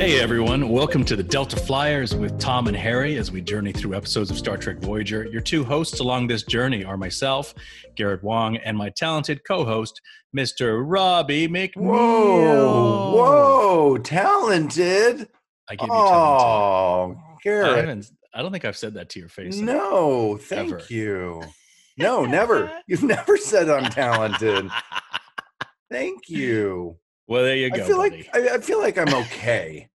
Hey everyone, welcome to the Delta Flyers with Tom and Harry as we journey through episodes of Star Trek Voyager. Your two hosts along this journey are myself, Garrett Wang, and my talented co host, Mr. Robbie McNeill. Whoa, whoa, talented. I give you Oh, talented. I, Garrett. haven't, I don't think I've said that to your face. No, thank Ever. you. No, never. You've never said I'm talented. Thank you. well, there you go. I feel buddy. like I, I feel like I'm okay.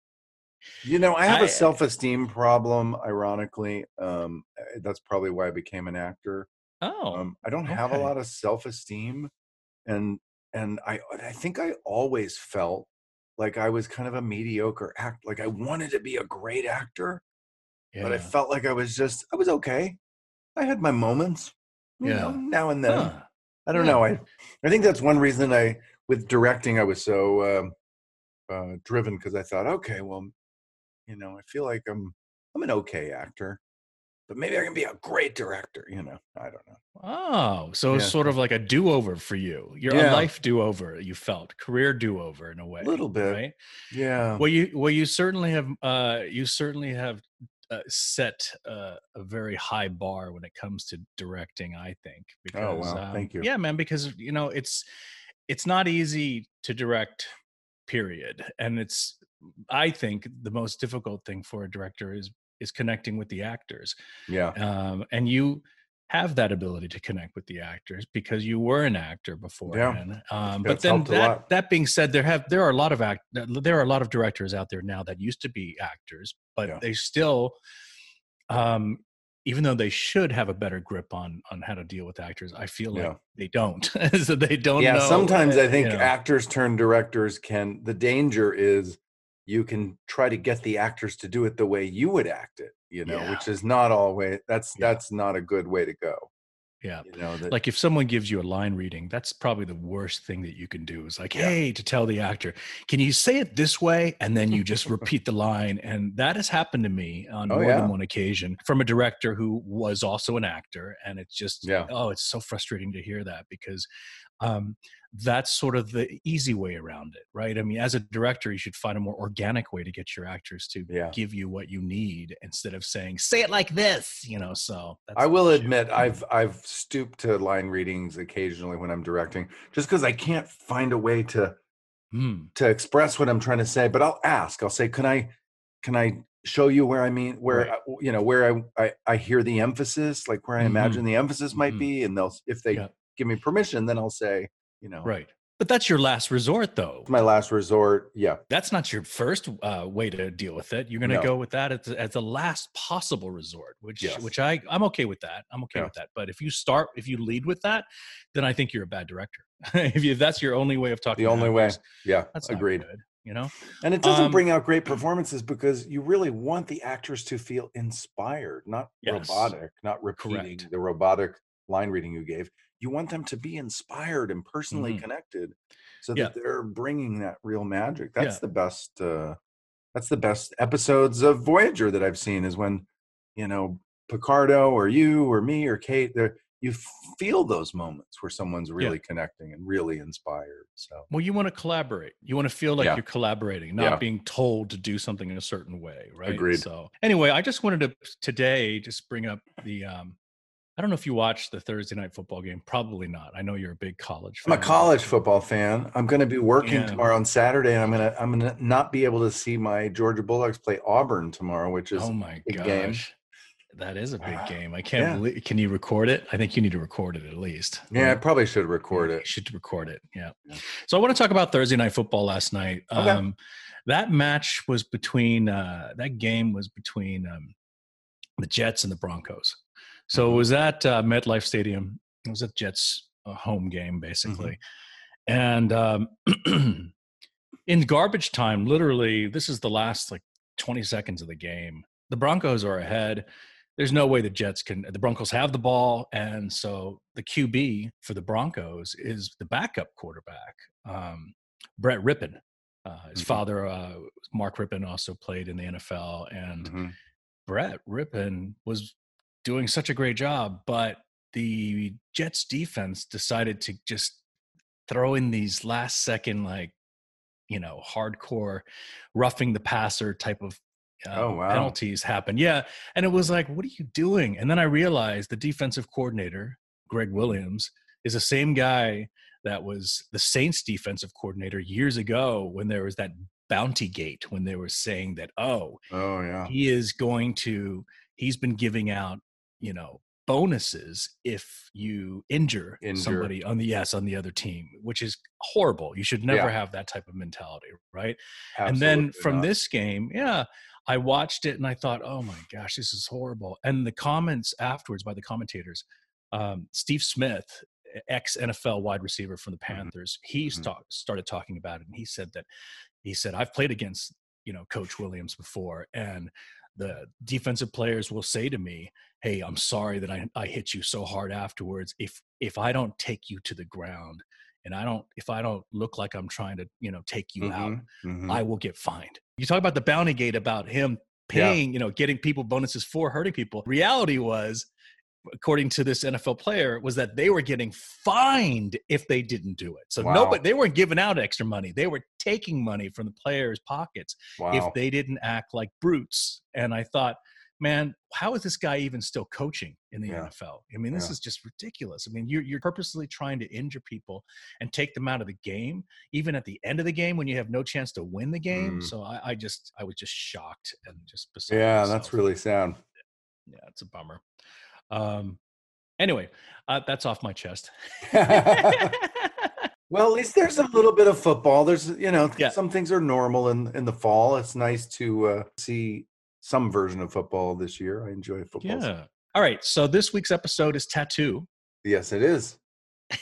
You know, I have I- a self-esteem problem. Ironically, um, uh, that's probably why I became an actor. oh, Um, I don't have a lot of self-esteem, and and I I think I always felt like I was kind of a mediocre act. Like I wanted to be a great actor, yeah. but I felt like I was just I was okay. I had my moments, you know, Yeah. now and then. Huh. I don't yeah. know. I I think that's one reason I with directing I was so um uh, driven because I thought, okay, well, you know, I feel like I'm I'm an okay actor, but maybe I can be a great director. You know, I don't know. Oh, so it's sort of like a do-over for you. You're Yeah. a life do-over. You felt career do-over in a way, a Little bit. right? Yeah. Well, you well you certainly have uh, you certainly have uh, set uh, a very high bar when it comes to directing. I think. Because, Oh, wow. um, Thank you. Yeah, man. Because you know it's it's not easy to direct. Period. And it's I think the most difficult thing for a director is is connecting with the actors Yeah. um, and you have that ability to connect with the actors because you were an actor beforehand. Um, but then that that being said, there have there are a lot of act there are a lot of directors out there now that used to be actors, but Yeah. they still, um, even though they should have a better grip on on how to deal with actors, I feel like Yeah. they don't. so they don't. yeah. know, Sometimes I think you know. actors turn directors can. The danger is you can try to get the actors to do it the way you would act it. You know, which is not always. That's Yeah. that's not a good way to go. yeah. You know that. like if someone gives you a line reading that's probably the worst thing that you can do is like Yeah. hey to tell the actor can you say it this way and then you just repeat the line and that has happened to me on Oh, more yeah. than one occasion from a director who was also an actor and it's just Yeah. oh it's so frustrating to hear that because um, that's sort of the easy way around it right i mean as a director you should find a more organic way to get your actors to Yeah. give you what you need instead of saying say it like this you know so that's I will admit I've I've stooped to line readings occasionally when I'm directing, just because I can't find a way to Hmm. to express what I'm trying to say. But I'll ask. I'll say, "Can I can I show you where I mean where Right. You know where I, I I hear the emphasis, like where I imagine the emphasis might Mhm. be, and they'll if they Yeah. Give me permission, then I'll say, you know, Right. But that's your last resort, though. my last resort. Yeah, That's not your first uh, way to deal with it. You're going to No. go with that as, as the last possible resort, which Yes. which I I'm okay with that. I'm okay Yeah. with that. But if you start, if you lead with that, then I think you're a bad director. if, you, if that's your only way of talking, the only way. Yeah, that's agreed. good, you know. And it doesn't Um, bring out great performances because you really want the actors to feel inspired, not Yes. robotic, not repeating Correct. the robotic line reading you gave. You want them to be inspired and personally Mhm. connected so Yeah. that they're bringing that real magic. That's Yeah. the best uh that's the best episodes of Voyager that I've seen is when, you know, Picardo or you or me or Kate, they're- you feel those moments where someone's really connecting and really inspired. So Well, you want to collaborate. You want to feel like Yeah. you're collaborating, not Yeah. being told to do something in a certain way, right? Agreed. So, anyway, I just wanted to today just bring up the. Um, I don't know if you watched the Thursday night football game. Probably not. I know you're a big college. I'm a college football fan. I'm going to be working Yeah. tomorrow on Saturday, and I'm going to I'm going to not be able to see my Georgia Bulldogs play Auburn tomorrow, which is Oh my big gosh, game. that is a big game. I can't Yeah. believe. Can you record it? I think you need to record it at least. yeah. I probably should record You it. should record it. Yeah. Yeah. So I want to talk about Thursday night football last night. Okay. Um, that match was between uh, that game was between um, the Jets and the Broncos. So it was at uh, MetLife Stadium. It was a Jets home game basically, and um, in garbage time, literally, this is the last like 20 seconds of the game. The Broncos are ahead. There's no way the Jets can. The Broncos have the ball, and so the QB for the Broncos is the backup quarterback, um, Brett Rypien. Uh, his Mhm. father, uh, Mark Rypien, also played in the NFL, and Mhm. Brett Rypien was doing such a great job, but the Jets defense decided to just throw in these last second like you know hardcore roughing the passer type of uh, Oh, wow. penalties happen. Yeah, and it was like, what are you doing? And then I realized the defensive coordinator, Gregg Williams, is the same guy that was the Saints defensive coordinator years ago when there was that bounty gate when they were saying that oh Oh yeah. he is going to he's been giving out you know bonuses if you injure, Injure. somebody on the yes on the other team which is horrible you should never Yeah. have that type of mentality right and then from not. this game yeah i watched it and i thought oh my gosh this is horrible and the comments afterwards by the commentators um, steve smith ex nfl wide receiver from the Mm-hmm. panthers he Mhm. sta- started talking about it and he said that he said i've played against you know coach williams before and the defensive players will say to me hey i'm sorry that i, I hit you so hard afterwards if if i don't take you to the ground and i don't if i don't look like i'm trying to you know take you out Mhm, mhm. I will get fined. You talk about the bounty gate about him paying, you know, getting people bonuses for hurting people. Reality was, according to this NFL player, was that they were getting fined if they didn't do it. So Wow. nobody they weren't giving out extra money. They were taking money from the players' pockets wow. if they didn't act like brutes. And I thought, man, how is this guy even still coaching in the Yeah. NFL? I mean, this Yeah. is just ridiculous. I mean, you're, you're purposely trying to injure people and take them out of the game, even at the end of the game when you have no chance to win the game. Mm. So I, I just, I was just shocked and just beside yeah, myself. that's really sad. yeah, it's a bummer. Um, anyway, uh, that's off my chest. Well, at least there's a little bit of football. There's, you know, Yeah. some things are normal in in the fall. It's nice to uh, see some version of football this year. I enjoy football. yeah. All right. So this week's episode is tattoo. Yes, it is.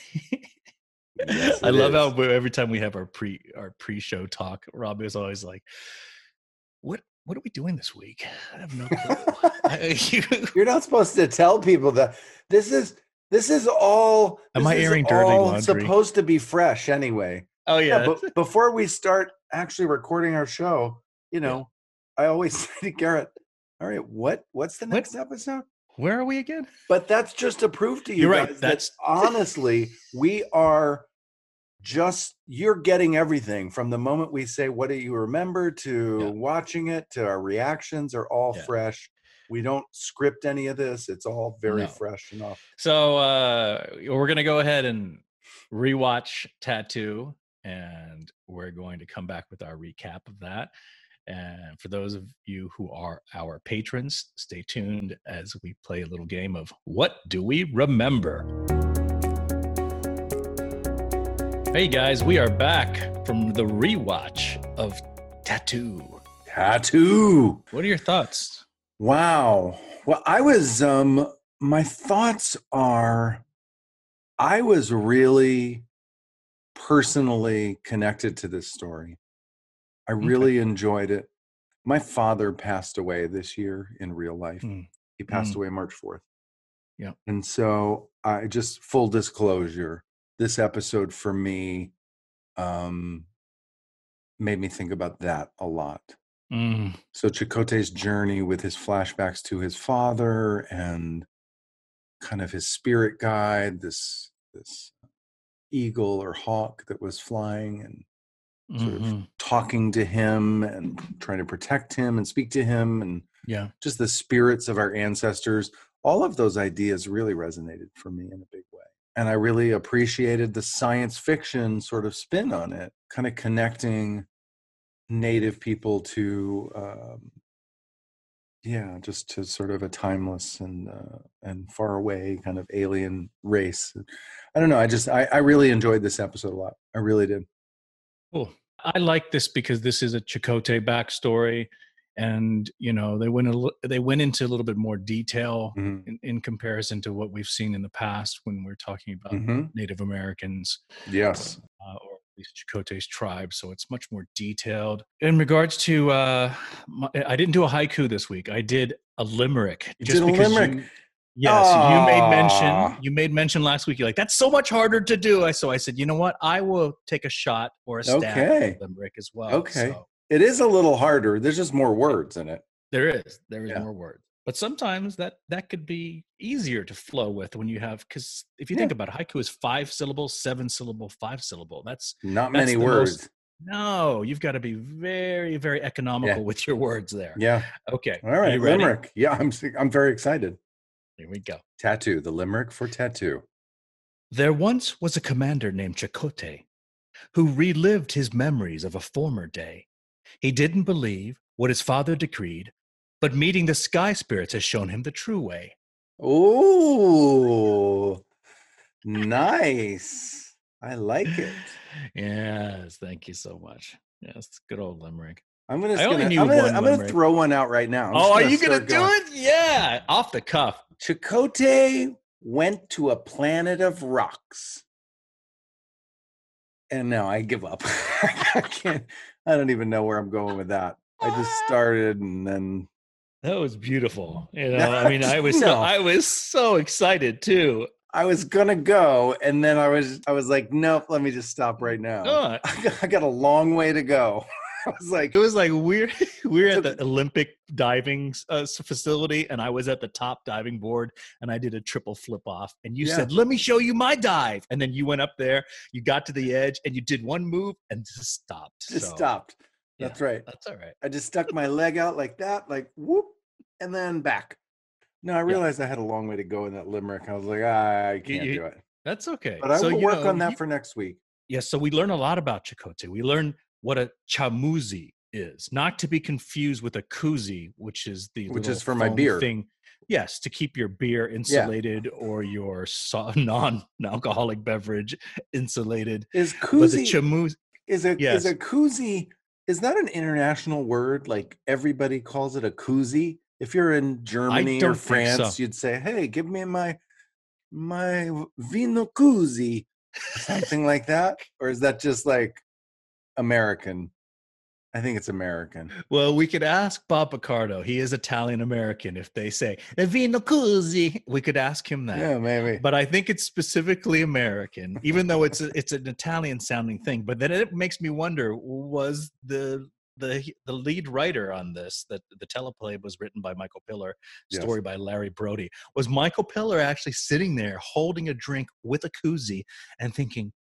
Yes, I love how is. we- every time we have our pre our pre show talk, Robbie is always like, "What what are we doing this week?" I have no clue. You- You're not supposed to tell people that this is this is all. Am I is airing dirty all laundry? Supposed to be fresh anyway. oh yeah, but before we start actually recording our show, you Yeah. know, I always say to Garrett, "All right, what what's the What? next episode?" where are we again? But that's just to prove to you You're right, guys that's- that honestly, we are just you're getting everything from the moment we say what do you remember to Yeah. watching it to our reactions are all Yeah. fresh. We don't script any of this. It's all very No. fresh enough. So uh, we're gonna go ahead and rewatch Tattoo, and we're going to come back with our recap of that. And for those of you who are our patrons, stay tuned as we play a little game of What Do We Remember? Hey guys, we are back from the rewatch of Tattoo. Tattoo. What are your thoughts? Wow. Well, I was um my thoughts are I was really personally connected to this story. I Okay. really enjoyed it. My father passed away this year in real life. Mm. He passed Mm. away March 4th. Yeah. And so I just full disclosure, this episode for me um made me think about that a lot. Mm, So Chakotay's journey with his flashbacks to his father and kind of his spirit guide, this this eagle or hawk that was flying and sort of mhm, talking to him and trying to protect him and speak to him and Yeah. just the spirits of our ancestors. All of those ideas really resonated for me in a big way. And I really appreciated the science fiction sort of spin on it, kind of connecting native people to um, yeah just to sort of a timeless and uh, and far away kind of alien race i don't know i just I, I really enjoyed this episode a lot i really did Cool. I like this because this is a Chakotay backstory, and you know they went a they went into a little bit more detail Mhm, in, in comparison to what we've seen in the past when we're talking about mhm. Native Americans yes uh, or at least Chakotay's tribe. So it's much more detailed. In regards to, uh, my, I didn't do a haiku this week. I did a limerick. You did a limerick? You, yes, you made mention. You made mention last week. You're like, that's so much harder to do. I so I said, you know what? I will take a shot or a stab Okay. the limerick as well. Okay. So it is a little harder there's just more words in it there is there is Yeah. more words. But sometimes that that could be easier to flow with when you have because if you Yeah. think about it, haiku is five syllables, seven syllable, five syllable. That's not That's many words most- No, you've got to be very, very economical with your words there. Yeah. Okay. All right. Limerick. Yeah, I'm I'm very excited. Here we go. Tattoo. The limerick for tattoo. There once was a commander named Chakotay who relived his memories of a former day. He didn't believe what his father decreed, but meeting the sky spirits has shown him the true way. Ooh, nice. I like it. Yes, thank you so much. Yes, good old limerick. I'm gonna. I only gonna- knew I'm gonna, one I'm gonna throw one out right now. I'm oh, are you gonna do going. it? Yeah, off the cuff. Chakotay went to a planet of rocks. And now I give up. I can't. I don't even know where I'm going with that. I just started and then That was beautiful. You know, I mean, I was so, I was so excited too. I was gonna go, and then I was I was like, nope, let me just stop right now. Oh, I got, I got a long way to go. I was like, it was like we're we're at the Olympic diving uh, facility, and I was at the top diving board, and I did a triple flip off. And you Yeah. said, "Let me show you my dive." And then you went up there, you got to the edge, and you did one move and just stopped. just So, stopped. yeah. That's right. That's all right. I just stuck my leg out like that, like whoop, and then back. No, I realized I had a long way to go in that limerick. I was like, ah, I can't you- do it. That's okay. But I So, will work know, on that you- for next week. Yes, so we learn a lot about Chakotay. We learn what a chamuzi is, not to be confused with a koozie, which is the Which is for my beer. thing. Yes, to keep your beer insulated or your non-alcoholic beverage insulated. Is koozie chamuzi, is a yes. is a koozie? Is that an international word? Like everybody calls it a koozie. If you're in Germany or don't so. France, you'd say, "Hey, give me my my vino koozie," something like that. Or is that just like American? I think it's American. well, we could ask Bob Picardo. He is Italian American. If they say "E vino così, we could ask him that. Yeah, maybe. but I think it's specifically American, even though it's a, it's an Italian sounding thing. But then it makes me wonder: was the the the lead writer on this that the teleplay was written by Michael Piller, Yes. story by Larry Brody? Was Michael Piller actually sitting there holding a drink with a koozie and thinking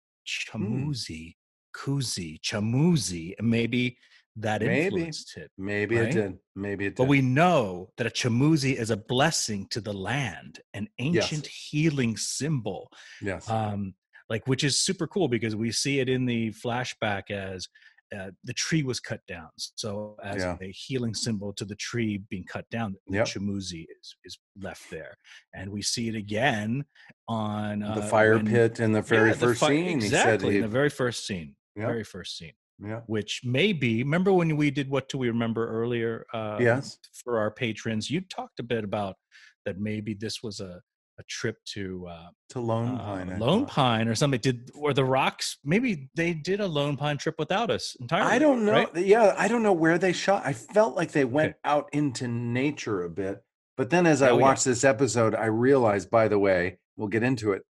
hmm. chamuzi, koozie, chamuzi, and maybe that Maybe. influenced it. Maybe right? it did. Maybe it did. But we know that a chamuzi is a blessing to the land, an ancient healing symbol, yes. um, like which is super cool because we see it in the flashback as uh, the tree was cut down. So as Yeah. a healing symbol to the tree being cut down, the Yep. chamuzi is is left there, and we see it again on uh, the fire when- pit in the very Yeah, the first fi- scene. Exactly, He in the very first scene. Yep. Very first scene Yeah. which may be remember when we did what do we remember earlier uh Yes. for our patrons you talked a bit about that maybe this was a a trip to uh, To Lone uh, Pine. I Lone. Pine or something. Did or the Rocks? Maybe they did a Lone Pine trip without us entirely. I don't know. right? Yeah, I don't know where they shot. I felt like they went Okay. out into nature a bit. But then as I Oh, yeah. watched this episode, I realized, by the way, we'll get into it,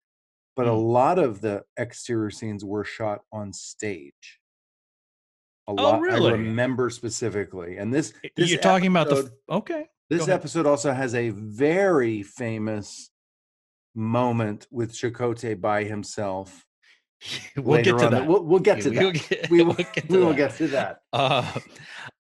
but a Mm. lot of the exterior scenes were shot on stage. A Oh, lot really? I remember specifically. And this, this You're talking about the okay. This episode also has a very famous moment with Chakotay by himself. we'll get to. We'll, we'll get to We'll that. get- We will we'll get to we will that. get to that. Uh,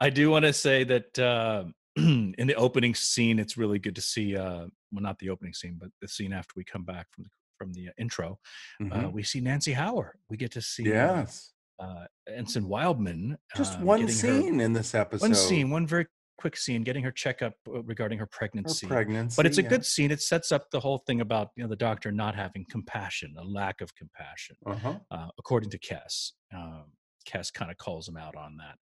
I do want to say that uh, in the opening scene, it's really good to see. Uh, well, not the opening scene, but the scene after we come back from the from the intro. Uh, Mhm. we see Nancy Hower. We get to see uh, yes. uh, Ensign Wildman. Just um, one getting her- scene in this episode. one scene, one very quick scene, getting her checkup uh, regarding her Her pregnancy. pregnancy. but it's a yeah. good scene. It sets up the whole thing about you know the doctor not having compassion, a lack of compassion Uh-huh. uh, according to Kes. Um, Kes kind of calls him out on that.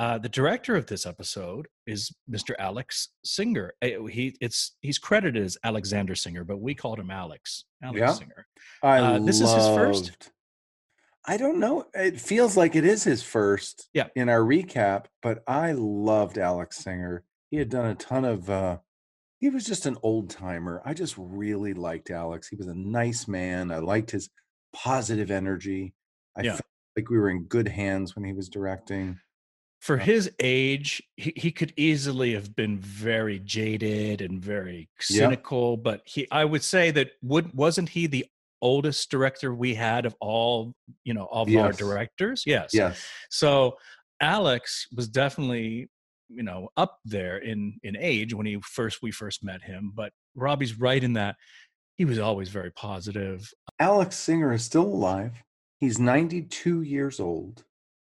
Uh, the director of this episode is Mr. Alex Singer. Uh, He it's he's credited as Alexander Singer, but we called him Alex. Alex Yeah. Singer. I Uh, this is his first? I don't know. It feels like it is his first Yeah. in our recap, but I loved Alex Singer. He had done a ton of uh he was just an old timer. I just really liked Alex. He was a nice man. I liked his positive energy. I Yeah. felt like we were in good hands when he was directing. For Uh, his age, he, he could easily have been very jaded and very cynical. yeah. But he, I would say that would wasn't he the oldest director we had of all you know of our directors yes Yes. so alex was definitely you know up there in in age when he first we first met him but robbie's right in that he was always very positive Alex Singer is still alive. He's 92 years old.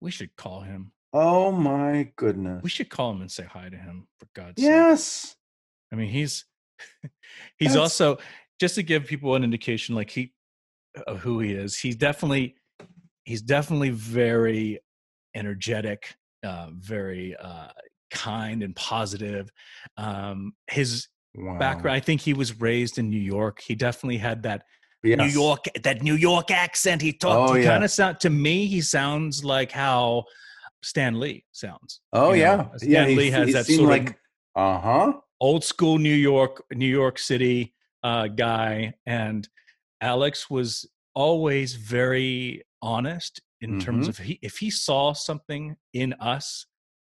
we should call him Oh my goodness. we should call him and say hi to him for god's sake Yes. I mean, he's he's That's- also just to give people an indication, like he of who he is. He's definitely he's definitely very energetic, uh, very uh, kind and positive. Um, his Wow. background, I think he was raised in New York. He definitely had that Yes. New York that New York accent. He talked. Oh, he yeah. kind of sound to me. He sounds like how Stan Lee sounds. Oh you yeah. know, yeah. Stan He, Lee has he that sort like of uh huh. old school New York, New York City uh, guy, and Alex was always very honest in terms Mhm. of he, if he saw something in us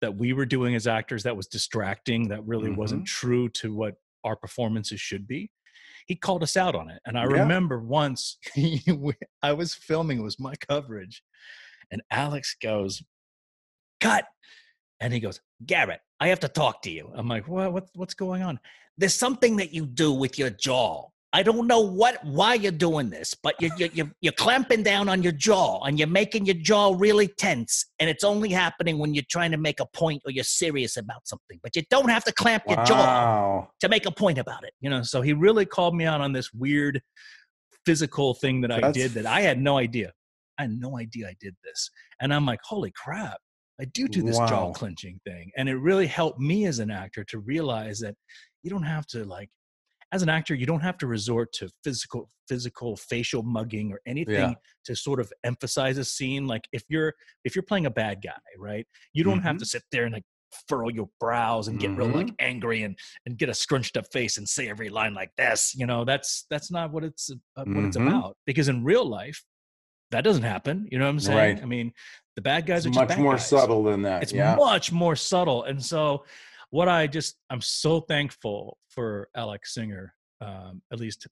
that we were doing as actors that was distracting, that really wasn't true to what our performances should be. He called us out on it, and I Yeah. remember once I was filming; it was my coverage, and Alex goes, "Cut!" And he goes, Garrett, I have to talk to you. I'm like, what, what what's going on? There's something that you do with your jaw. I don't know what why you're doing this, but you're, you're, you're, you're clamping down on your jaw and you're making your jaw really tense. And it's only happening when you're trying to make a point or you're serious about something. But you don't have to clamp your jaw to make a point about it. You know, so he really called me out on this weird physical thing that I did that I had no idea. I had no idea I did this. And I'm like, holy crap, I do do this jaw clenching thing. And it really helped me as an actor to realize that you don't have to like as an actor, you don't have to resort to physical, physical facial mugging or anything Yeah. to sort of emphasize a scene. Like if you're if you're playing a bad guy, right? You don't have Mhm. to sit there and like furrow your brows and get real like Mm-hmm. angry and and get a scrunched up face and say every line like this. You know, that's that's not what it's uh, what it's Mhm. about. Because in real life, that doesn't happen. You know what I'm saying? Right. I mean, the bad guys It's are much more guys. subtle than that. It's yeah. much more subtle. And so, what I just I'm so thankful for Alex Singer. Um, at least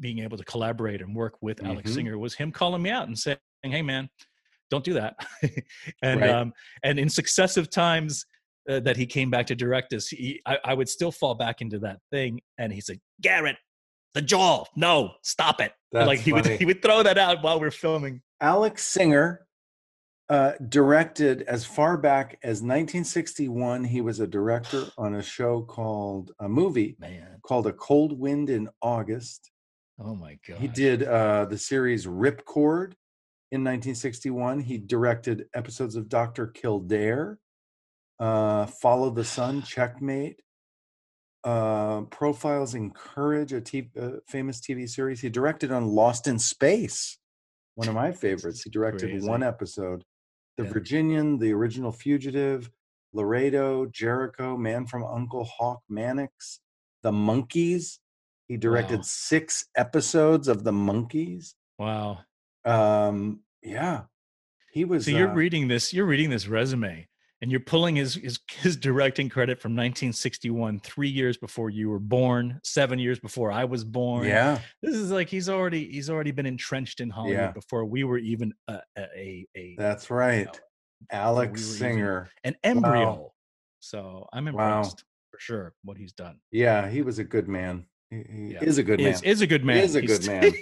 being able to collaborate and work with Alex Mhm. Singer was him calling me out and saying, "Hey, man, don't do that." and Right. um, and in successive times uh, that he came back to direct us, he, I, I would still fall back into that thing, and he said, "Garrett, the jaw, no, stop it!" That's like he would he would throw that out while we're filming. Alex Singer uh, directed as far back as 1961. He was a director on a show called a movie Man, called A Cold Wind in August. oh my god, He did uh, the series Ripcord in 1961. He directed episodes of Dr. Kildare, uh, Follow the Sun, Checkmate, uh, Profiles in Courage, a t- uh, famous TV series. He directed on Lost in Space, one of my favorites. He directed Crazy. one episode. The Yeah. Virginian, The Original Fugitive, Laredo, Jericho, Man from Uncle Hawk, Mannix, The Monkees. He directed Wow. six episodes of The Monkees. wow. Um, yeah, he was. So you're uh, reading this, you're reading this resume, and you're pulling his his, his directing credit from 1961, three years before you were born, seven years before I was born. yeah, this is like he's already he's already been entrenched in Hollywood Yeah. before we were even a a a, that's right. Alex we Singer. an embryo. So I'm Wow. impressed for sure what he's done. Yeah, he was a good man. He, he Yeah. is a good man. Is is a good man. is a He's- good man.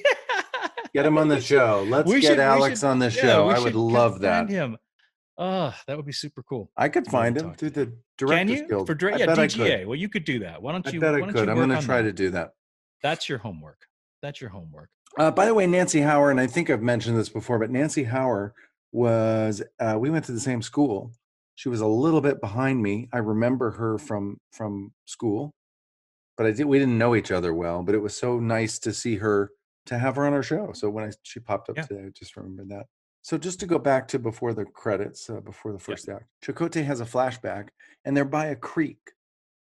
Get him on the show. Let's get should- Alex should- on the show. we I would love that. him. Oh, that would be super cool. I could find him through the Can Directors you Guild. for dir- yeah bet I could. DGA? Well, you could do that. Why don't you? I bet I could. I'm going to try that? to do that. That's your homework. That's your homework. Uh, by the way, Nancy Hower, and I think I've mentioned this before, but Nancy Hower was, uh, we went to the same school. She was a little bit behind me. I remember her from from school, but I did. We didn't know each other well. But it was so nice to see her to have her on our show. So when I she popped up Yeah. today, I just remembered that. So just to go back to before the credits, uh, before the Yeah. first act, Chakotay has a flashback, and they're by a creek,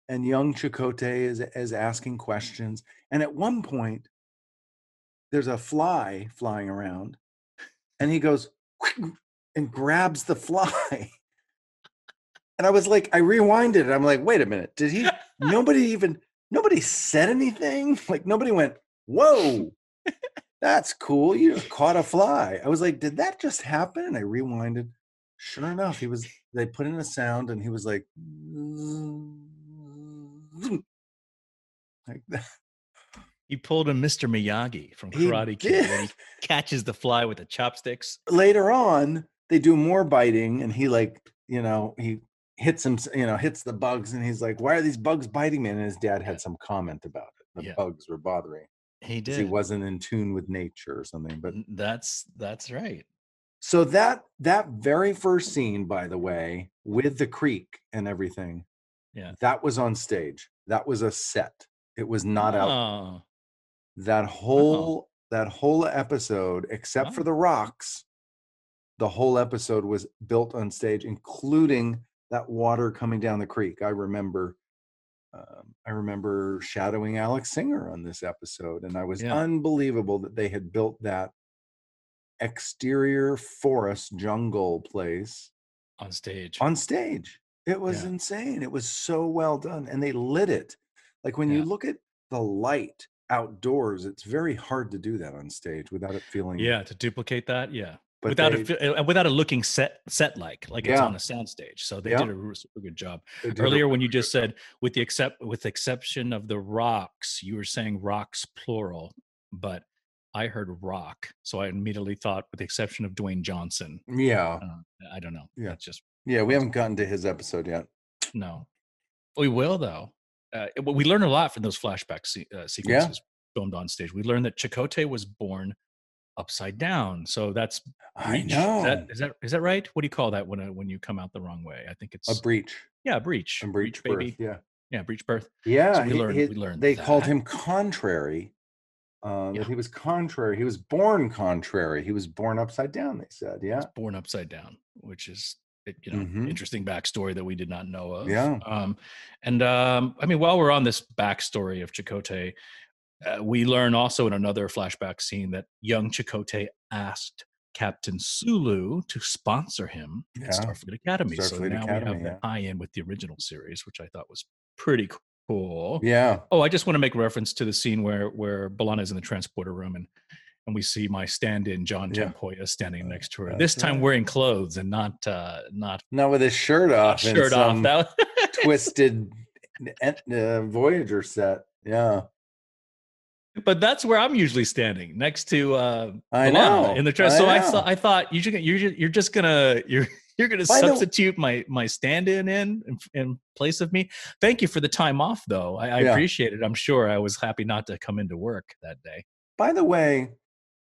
and young Chakotay is is asking questions, and at one point, there's a fly flying around, and he goes and grabs the fly. And I was like, I rewinded it. I'm like, wait a minute, did he? Nobody even nobody said anything. Like nobody went, whoa. That's cool. You just caught a fly. I was like, did that just happen? And I rewinded. Sure enough, he was. They put in a sound, and he was like, like that. He pulled a Mr. Miyagi from He Karate Kid when he catches the fly with the chopsticks. Later on, they do more biting, and he like, you know, he hits him, you know, hits the bugs, and he's like, "Why are these bugs biting me?" And his dad had some comment about it. The Yeah. bugs were bothering. He did. He wasn't in tune with nature or something. But That's that's right. So that that very first scene, by the way, with the creek and everything, Yeah. that was on stage. That was a set. It was not out. Oh, That oh. whole that whole episode, except for the rocks, the whole episode was built on stage, including that water coming down the creek. I remember. Um, I remember shadowing Alex Singer on this episode, and I was Yeah. unbelievable that they had built that exterior forest jungle place on stage. on stage. It was Yeah. insane. It was so well done. And they lit it. Like when you look at the light outdoors, it's very hard to do that on stage without it feeling. yeah, to duplicate that. Yeah. But without they, uh, without it looking set set like like it's on a soundstage. So they Yeah. did a super good job. a Earlier, when you just said with the except with the exception of the rocks, you were saying rocks plural, but I heard rock, so I immediately thought with the exception of Dwayne Johnson. Yeah. Uh, I don't know. Yeah. That's just Yeah. We haven't gotten to his episode yet. no. We will though. Uh, we learned a lot from those flashback se- uh, sequences filmed on stage. We learned that Chakotay was born upside down, so that's I know. Is that, is that is that right? What do you call that when uh, when you come out the wrong way? I think it's a breach. yeah, breach, A breach, birth. baby, Yeah. yeah, breach birth. Yeah. we he- learned- he- we learned they called him contrary. Uh, Yeah. That he was contrary. He was born contrary. He was born upside down, they said. Yeah. was born upside down, which is you know Mhm. interesting backstory that we did not know of. Yeah. Um, and um, I mean, while we're on this backstory of Chakotay, uh, we learn also in another flashback scene that young Chakotay asked Captain Sulu to sponsor him Yeah. at Starfleet Academy. so Starfleet now we Academy, have the yeah. tie-in with the original series, which I thought was pretty cool. Yeah. Oh, I just want to make reference to the scene where where B'Elanna is in the transporter room and and we see my stand-in John Yeah. Tempoya standing next to her. That's This time right. wearing clothes and not uh not Not with his shirt off. shirt off. That twisted uh, Voyager set. Yeah. But that's where I'm usually standing next to uh I know. in the tra- so I thought I thought you should you're ju- you're just gonna you're you're gonna By the- substitute my my stand-in in in- in place of me. Thank you for the time off though. I, I Yeah. appreciate it. I'm sure I was happy not to come into work that day. By the way,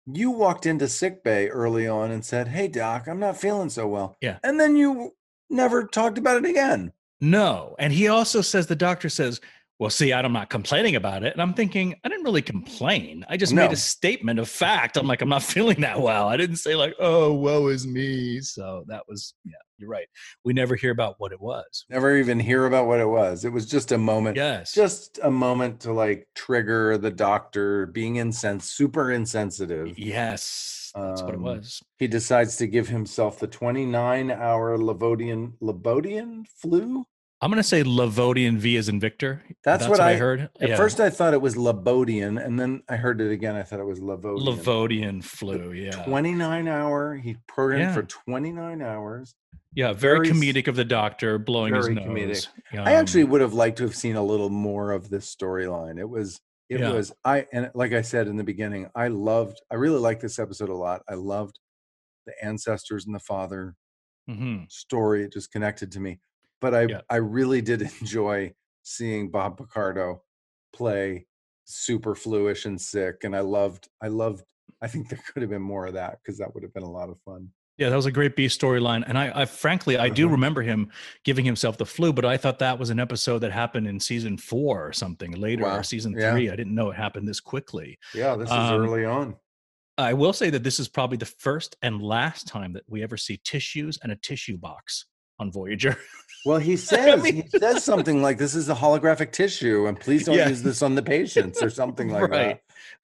you walked into sick bay early on and said, Hey, doc, I'm not feeling so well. Yeah. And then you never talked about it again. No. And he also says the doctor says, Well, see, I'm not complaining about it. And I'm thinking, I didn't really complain. I just made a statement of fact. I'm like, I'm not feeling that well. I didn't say, like, oh, woe is me. So that was, yeah, you're right. We never hear about what it was. Never even hear about what it was. It was just a moment. Yes. Just a moment to like trigger the doctor being insens- super insensitive. yes. That's what it Um, was. He decides to give himself the 29 hour Levodian Lebodian flu. I'm going to say Lavodian V as in Victor. That's what I- heard. At Yeah. first, I thought it was Lebodian, and then I heard it again. I thought it was Lavodian. Lavodian flu. Yeah. 29 hour. He programmed Yeah. for 29 hours. yeah. Very, very comedic of the doctor blowing his very nose. comedic. I Um, actually would have liked to have seen a little more of this storyline. It was, it Yeah. was, I, and like I said in the beginning, I loved, I really liked this episode a lot. I loved the ancestors and the father mhm. story. It just connected to me. But I, Yeah. I really did enjoy seeing Bob Picardo play super fluish and sick. And I loved, I loved, I think there could have been more of that because that would have been a lot of fun. Yeah, that was a great B storyline, and I, I frankly I do Uh-huh. remember him giving himself the flu, but I thought that was an episode that happened in season four or something later, Wow. or season Yeah. three. I didn't know it happened this quickly. Yeah, this is Um, early on. I will say that this is probably the first and last time that we ever see tissues and a tissue box on Voyager. Well, he says mean- he says something like this is a holographic tissue, and please don't Yeah. use this on the patients or something like right.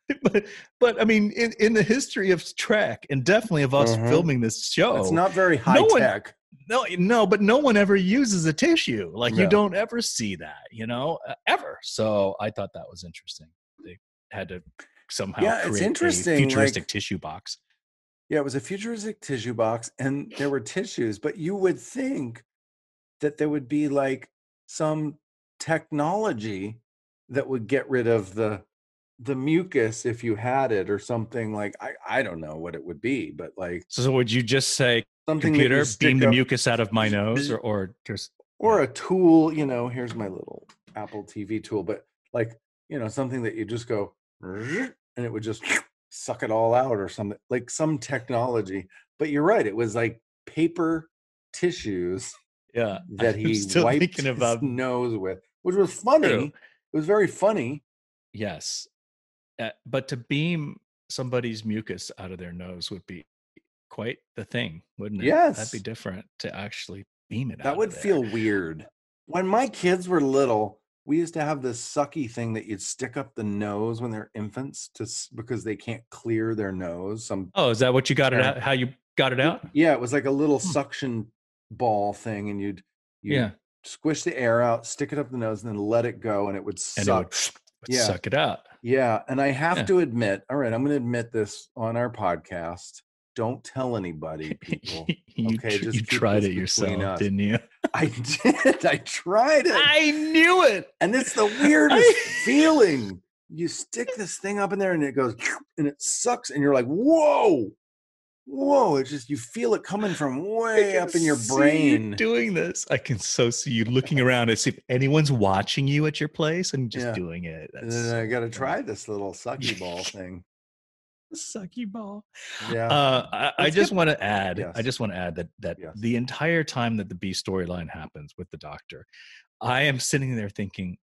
but but I mean, in, in the history of Trek, and definitely of us Mhm. filming this show. It's not very high no one- tech. no no but no one ever uses a tissue like you don't ever see that you know ever so i thought that was interesting they had to somehow Yeah, it's create a interesting, futuristic like- tissue box. Yeah, it was a futuristic tissue box, and there were tissues, but you would think that there would be like some technology that would get rid of the the mucus if you had it or something like I I don't know what it would be, but like So, would you just say, something computer, beam the up- mucus out of my nose, or, or just or a tool, you know, here's my little Apple TV tool, but like, you know, something that you just go and it would just suck it all out or something like some technology. But you're right, it was like paper tissues yeah? that he still wiped thinking his about nose with, which was funny. True. It was very funny. yes, uh, but to beam somebody's mucus out of their nose would be quite the thing, wouldn't it? Yes that'd be different to actually beam it. out That would feel weird. When my kids were little, we used to have this sucky thing that you'd stick up the nose when they're infants to because they can't clear their nose. Some Oh, is that what you got it out? How you got it out? yeah, it was like a little Hmm. suction ball thing, and you'd you Yeah, squish the air out, stick it up the nose, and then let it go, and it would and suck. it would, would Yeah. suck it out. Yeah, and I have Yeah. to admit, all right, I'm going to admit this on our podcast. Don't tell anybody, people. you, Okay, just you tried it yourself, us. didn't you? I did. I tried it. I knew it. And it's the weirdest feeling. You stick this thing up in there and it goes and it sucks, and you're like, whoa, whoa. It's just you feel it coming from way up in your see you brain. doing this. I can so see you looking around and see if anyone's watching you at your place and just Yeah. doing it. And That's then I got to try this little sucky ball thing. Sucky ball. Yeah. Uh, I, I just want to add. I just want to add that that Yes. the entire time that the B storyline happens with the doctor, I am sitting there thinking,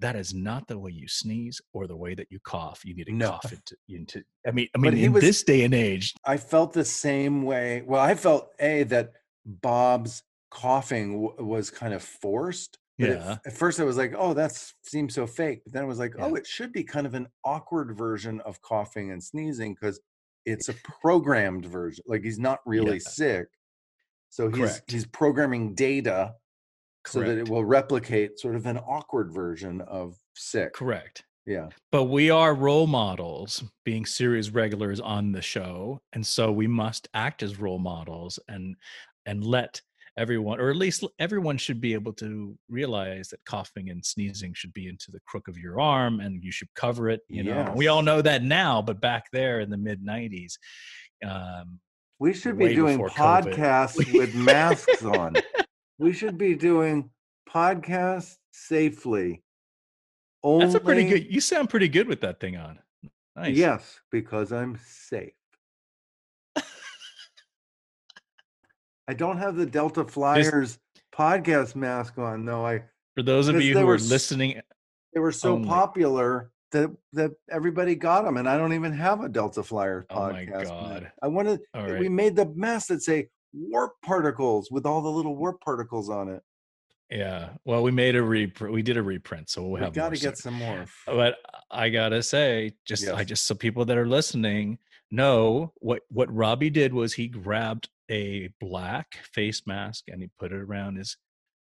that is not the way you sneeze or the way that you cough. You need to No. cough it into. I mean, I mean, in was- this day and age, I felt the same way. Well, I felt a that Bob's coughing w- was kind of forced. But Yeah. at first, I was like, "Oh, that seems so fake." But then I was like, "Oh, it should be kind of an awkward version of coughing and sneezing because it's a programmed version. Like he's not really Yeah. sick, so he's Correct. he's programming data so that it will replicate sort of an awkward version of sick. correct. Yeah, But we are role models, being series regulars on the show, and so we must act as role models and and let everyone, or at least everyone, should be able to realize that coughing and sneezing should be into the crook of your arm, and you should cover it. You know, we all know that now, but back there in the mid '90s, um, we should be doing before COVID. podcasts with masks on. We should be doing podcasts safely. that's a pretty good. You sound pretty good with that thing on. Nice. Yes, because I'm safe. I don't have the Delta Flyers podcast mask on. though. I For those of you who were are listening, they were so Only. popular that that everybody got them, and I don't even have a Delta Flyers podcast. Oh my podcast. mask. God. I wanted all we made the mask that say warp particles with all the little warp particles on it. Yeah. Well, we made a reprint. We did a reprint, so we'll we have got to get some more. But I gotta say, just I just so people that are listening know what what Robbie did was he grabbed a black face mask and he put it around his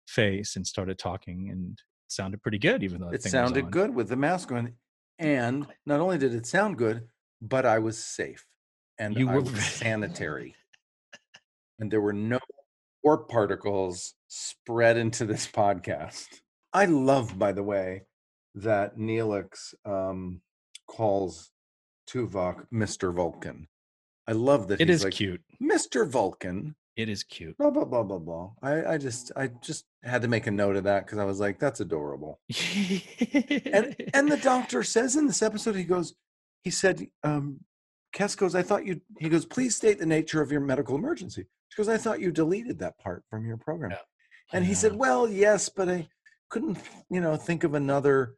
face and started talking and it sounded pretty good, even though It sounded good with the mask on, and not only did it sound good, but I was safe and You I were sanitary, and there were no warp particles spread into this podcast. I love, by the way, that Neelix um, calls Tuvok Mr. Vulcan. I love that It he's is like cute. Mr. Vulcan. It is cute. Blah blah blah blah blah. I, I just I just had to make a note of that because I was like, that's adorable. And and the doctor says in this episode, he goes, he said, um, Kes goes, I thought you he goes, please state the nature of your medical emergency. She goes, I thought you deleted that part from your program. Yeah. And he said, Well, yes, but I couldn't, you know, think of another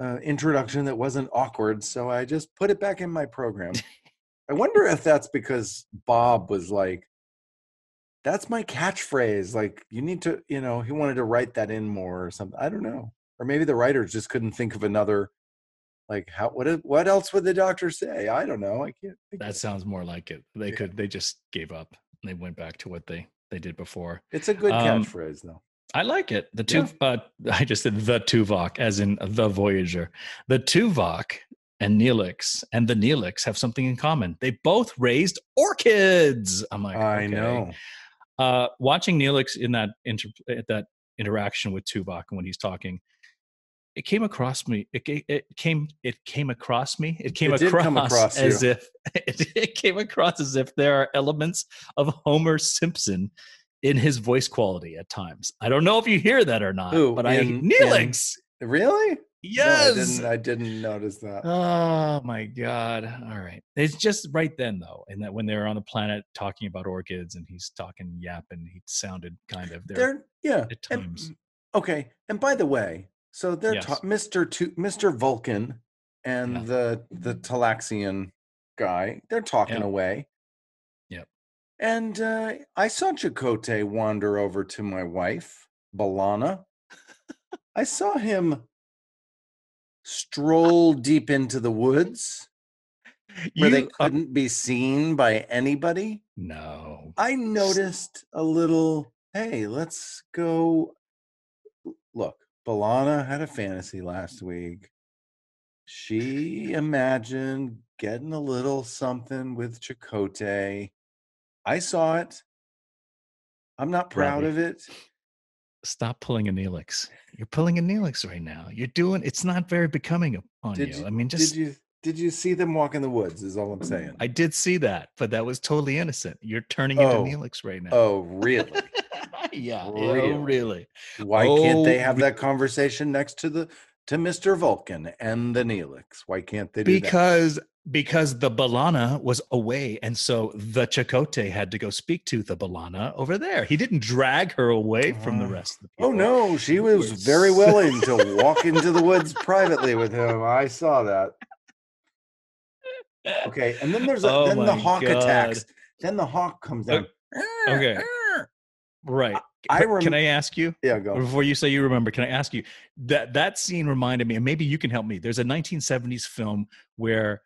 uh, introduction that wasn't awkward, so I just put it back in my program. I wonder if that's because Bob was like, that's my catchphrase. Like, you need to, you know, he wanted to write that in more or something. I don't know. Or maybe the writers just couldn't think of another, like, how, what, what else would the doctor say? I don't know. I can't think that sounds more like it. They Yeah. could they just gave up. They went back to what they they did before. It's a good um, catchphrase, though. I like it. The Yeah. two, uh, I just said the Tuvok, as in the Voyager. The Tuvok and Neelix and the Neelix have something in common. They both raised orchids. I'm like, I okay. know. Uh, watching Neelix in that inter- that interaction with Tuvok when he's talking, it came across me. It, it came. It came across me. It came It across, across as if it, it came across as if there are elements of Homer Simpson in his voice quality at times. I don't know if you hear that or not, Who, but I in- in- Neelix. Really? yes. No, I didn't. I didn't notice that. Oh my god! All right, it's just right then though, and that when they were on the planet talking about orchids, and he's talking yap, and he sounded kind of there. They're yeah. at and- times. okay. And by the way, so they're Yes. ta- Mr. Tu- Mr. Vulcan and Yeah. the the Talaxian guy. They're talking Yeah. away. And uh, I saw Chakotay wander over to my wife, B'Elanna. I saw him stroll deep into the woods where they You- uh, couldn't be seen by anybody. no, I noticed a little, hey, let's go. Look, B'Elanna had a fantasy last week. She imagined getting a little something with Chakotay. I saw it. I'm not proud of it. stop pulling a Neelix. You're pulling a Neelix right now. You're doing. It's not very becoming on you. you- I mean, just Did you did you see them walk in the woods? Is all I'm saying. I did see that, but that was totally innocent. You're turning Oh. into Neelix right now. oh, really? yeah, oh, Really? oh, really. Why can't they Oh, have that conversation next to the to Mr. Vulcan and the Neelix? Why can't they do that? Because the B'Elanna was away, and so the Chakotay had to go speak to the B'Elanna over there. He didn't drag her away from the Uh, rest of the people. Oh no, she was very willing to walk into the woods privately with him. I saw that. Okay, and then there's a, Oh then the hawk God. attacks. Then the hawk comes down. okay. Right. I But can I ask you Yeah, go. before you say you remember? Can I ask you that that scene reminded me, and maybe you can help me. There's a 1970s film where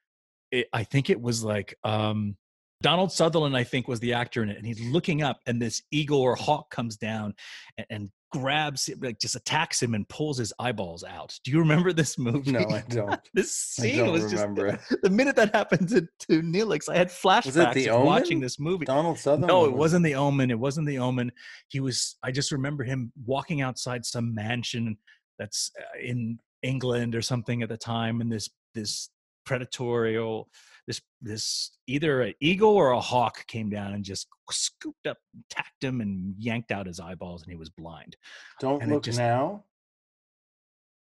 it, I think it was like um, Donald Sutherland, I think, was the actor in it, and he's looking up, and this eagle or hawk comes down and, and grabs, him, like just attacks him and pulls his eyeballs out. Do you remember this movie? No, I don't. this I scene don't was remember just the minute that happened to, to Neelix, I had flashbacks The of watching this movie. Donald Sutherland. No, it was- wasn't the Omen. It wasn't the Omen. He was. I just remember him walking outside some mansion that's uh, in England or something at the time, and this this predatorial this this either an eagle or a hawk came down and just scooped up, tacked him, and yanked out his eyeballs, and he was blind. Don't and look just- now.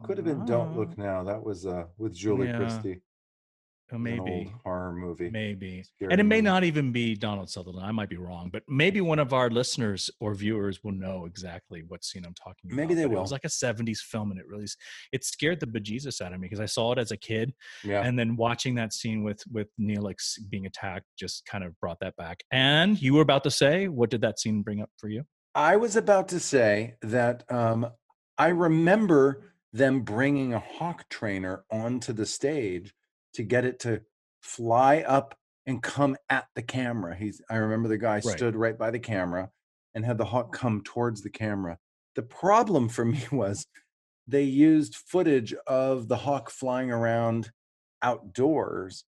Could have been Don't Ah, Look Now. That was uh with Julie Yeah, Christie. oh, It was an old maybe. horror movie. Maybe. Scary And it may movie. not even be Donald Sutherland. I might be wrong, but maybe one of our listeners or viewers will know exactly what scene I'm talking about. Maybe they But It will. was like a 70s film and it really it scared the bejesus out of me because I saw it as a kid Yeah. and then watching that scene with with Neelix being attacked just kind of brought that back. And you were about to say, what did that scene bring up for you? I was about to say that um, I remember them bringing a hawk trainer onto the stage to get it to fly up and come at the camera. He's I remember the guy Right. stood right by the camera and had the hawk come towards the camera. The problem for me was they used footage of the hawk flying around outdoors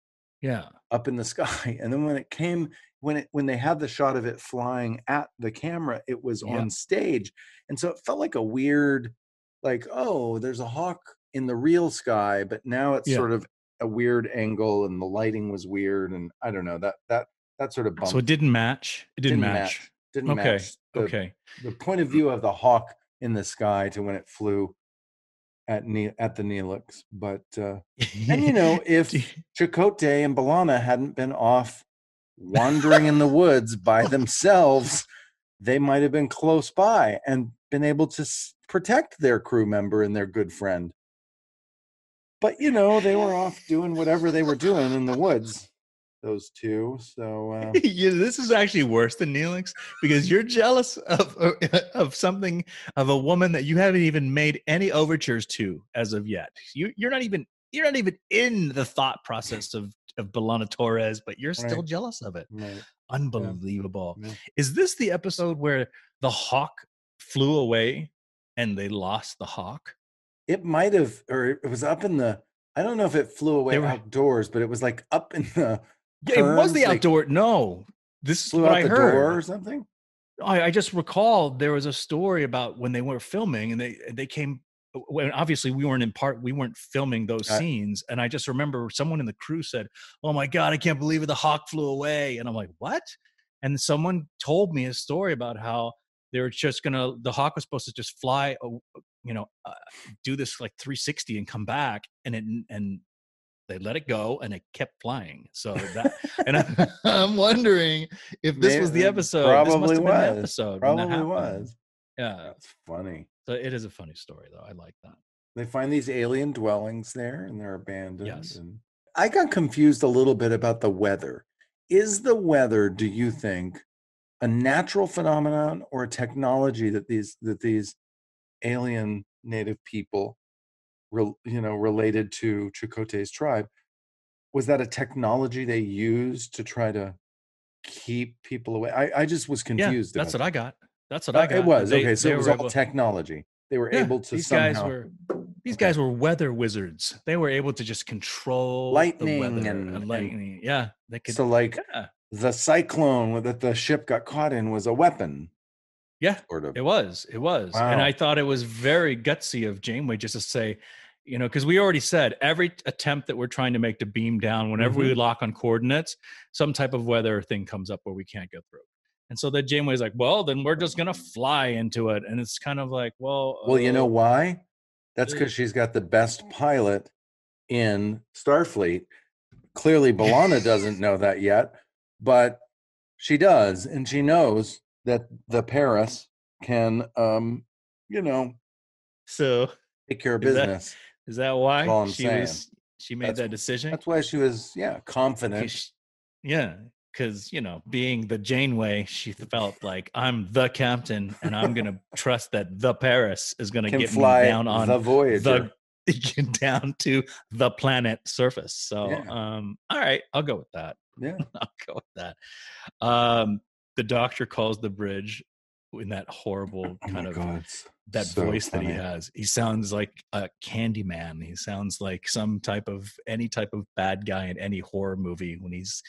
Yeah. up in the sky and then when it came when it when they had the shot of it flying at the camera it was Yeah. on stage and so it felt like a weird like oh there's a hawk in the real sky but now it's Yeah. sort of a weird angle and the lighting was weird and i don't know that that that sort of bumped, So it didn't match. It didn't, match. didn't Okay. match the, okay. the point of view of the hawk in the sky to when it flew at ne- at the Neelix but uh and you know if Chakotay and B'Elanna hadn't been off wandering in the woods by themselves, they might have been close by and been able to s- protect their crew member and their good friend. But you know, they were off doing whatever they were doing in the woods, those two. So uh, yeah, this is actually worse than Neelix because you're jealous of of something of a woman that you haven't even made any overtures to as of yet. You you're not even you're not even in the thought process of of B'Elanna Torres, but you're still Right. jealous of it. right, Unbelievable. yeah. Is this the episode where the hawk flew away and they lost the hawk? It might have, or it was up in the I don't know if it flew away were- outdoors, but it was like up in the Yeah, it was the Terms, like, outdoor. no, this is flew what out I the heard. door or something. I, I just recalled there was a story about when they were filming and they they came when obviously we weren't in part we weren't filming those Uh, scenes and I just remember someone in the crew said, "Oh my god, I can't believe it! The hawk flew away!" And I'm like, "What?" And someone told me a story about how they were just gonna the hawk was supposed to just fly, uh, you know, uh, do this like 360 and come back, and it and they let it go and it kept flying. So that and I, I'm wondering if this was the episode. this must probably have been the was. episode. Probably was. Yeah. That's funny. So it is a funny story though. I like that. They find these alien dwellings there and they're abandoned. Yes. And I got confused a little bit about the weather. Is the weather, do you think, a natural phenomenon or a technology that these that these alien native people rel- you know related to Chakotay's tribe was that a technology they used to try to keep people away? I, I just was confused. Yeah, that's what I got. That's what that. I Uh, got. It was They- okay. So it was all able- technology. They were Yeah, able to these somehow guys were these Okay. guys were weather wizards. They were able to just control Lightning the and- and- lightning. Yeah, they could. so like yeah, the cyclone that the ship got caught in was a weapon, yeah, sort of. it was. It was, and I thought it was very gutsy of Janeway just to say, you know, because we already said every attempt that we're trying to make to beam down, whenever we Mm-hmm. lock on coordinates, some type of weather thing comes up where we can't go through. And so that Janeway's like, well, then we're just gonna fly into it, and it's kind of like, well, Well, you know uh, why? That's because she's got the best pilot in Starfleet. Clearly, B'Elanna doesn't know that yet, but she does, and she knows that the Paris can, um, you know, So take care of Is business. is that why she saying. was she made That's- that decision? That's why she was, yeah, confident. she- yeah, because you know, being the Janeway, she felt like I'm the captain, and I'm gonna trust that the Paris is gonna get fly me down on the Voyager. the down to the planet surface. So, Yeah. um, all right, I'll go with that. yeah, I'll go with that. Um, the doctor calls the bridge in that horrible oh kind of god, that so voice that he has. He sounds like a candy man. He sounds like some type of any type of bad guy in any horror movie when he's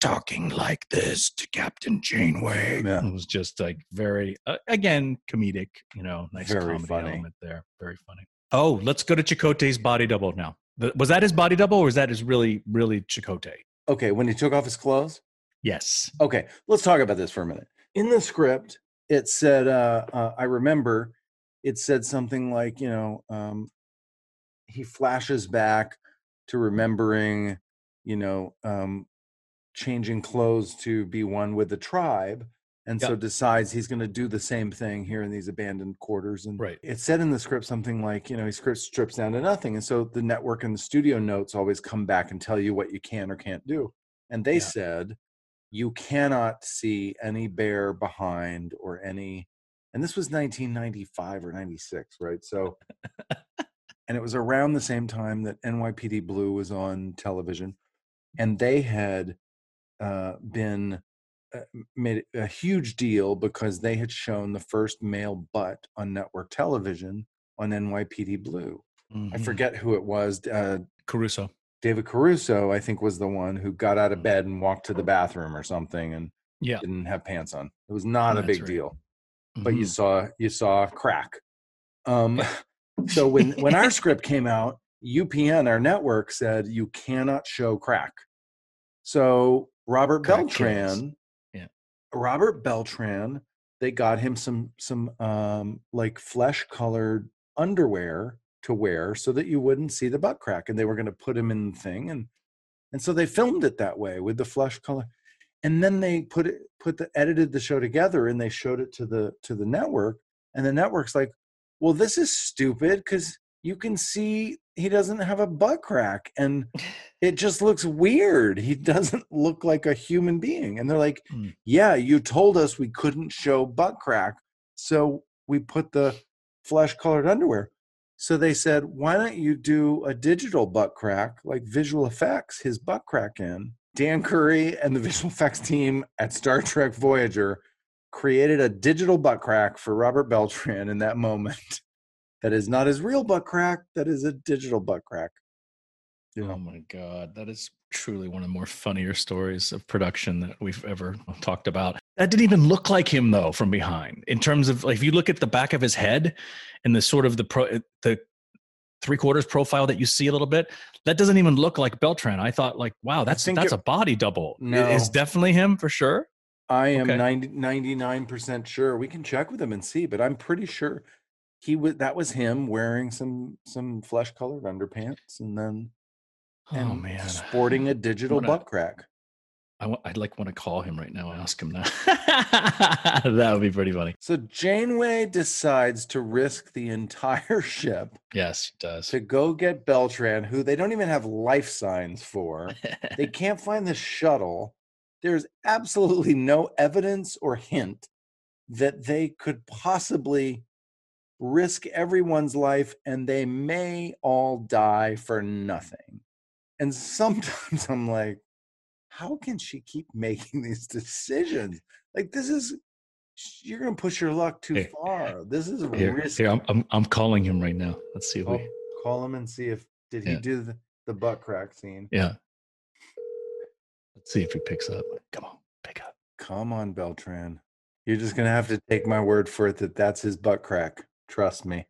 talking like this to Captain Janeway. Yeah. It was just like very uh, again comedic, you know, nice Very comedy funny. element there. Very funny. Oh, let's go to Chakotay's body double now. Was that his body double or was that his really really Chakotay? Okay, when he took off his clothes. Yes. Okay, let's talk about this for a minute. In the script, it said, uh, uh, I remember it said something like, you know, um, he flashes back to remembering, you know, um, changing clothes to be one with the tribe. And so decides he's going to do the same thing here in these abandoned quarters. And Right. it said in the script something like, you know, he script strips down to nothing. And so the network and the studio notes always come back and tell you what you can or can't do. And they Yeah. said, you cannot see any bear behind or any and this was 1995 or 96 right so and it was around the same time that nypd blue was on television and they had uh, been uh, made a huge deal because they had shown the first male butt on network television on nypd blue i Mhm. forget who it was uh, Caruso. David caruso i think was the one who got out of bed and walked to the bathroom or something and Yeah. didn't have pants on. It was not a big right. deal, but you Mhm. saw you saw crack. Um, so when when our script came out, UPN, our network, said you cannot show crack. So Robert Crack. Beltran, Yeah. Robert Beltran, they got him some some um, like flesh colored underwear to wear so that you wouldn't see the butt crack, and they were going to put him in the thing, and and so they filmed it that way with the flesh color and then they put it put the edited the show together and they showed it to the to the network and the network's like well this is stupid because you can see he doesn't have a butt crack and it just looks weird he doesn't look like a human being and they're like Hmm. yeah you told us we couldn't show butt crack so we put the flesh colored underwear so they said why don't you do a digital butt crack like visual effects his butt crack in Dan Curry and the visual effects team at Star Trek Voyager created a digital butt crack for Robert Beltran in that moment. That is not his real butt crack, that is a digital butt crack. Yeah. Oh my god, that is truly one of the more funnier stories of production that we've ever talked about. That didn't even look like him though from behind. In terms of like, if you look at the back of his head and the sort of the pro, the three quarters profile that you see a little bit, that doesn't even look like Beltran. I thought like, wow, that's that's a body double. No. It's definitely him for sure. I am Okay. 90, 99% sure. We can check with him and see, but I'm pretty sure he was that was him wearing some some flesh colored underpants and then Oh and man, sporting a digital a- butt crack. I wa- I'd like want to call him right now and ask him that. that would be pretty funny. So Janeway decides to risk the entire ship Yes, he does. to go get Beltran, who they don't even have life signs for. they can't find the shuttle. There's absolutely no evidence or hint that they could possibly risk everyone's life and they may all die for nothing. And sometimes I'm like, how can she keep making these decisions? Like, this is, you're going to push your luck too Here, far. This is Here, risky. here I'm, I'm I'm calling him right now. Let's see if Oh, we. call him and see if, did he do the, the butt crack scene? Yeah. Let's see if he picks up. Come on, pick up. Come on, Beltran. You're just gonna have to take my word for it that that's his butt crack. Trust me.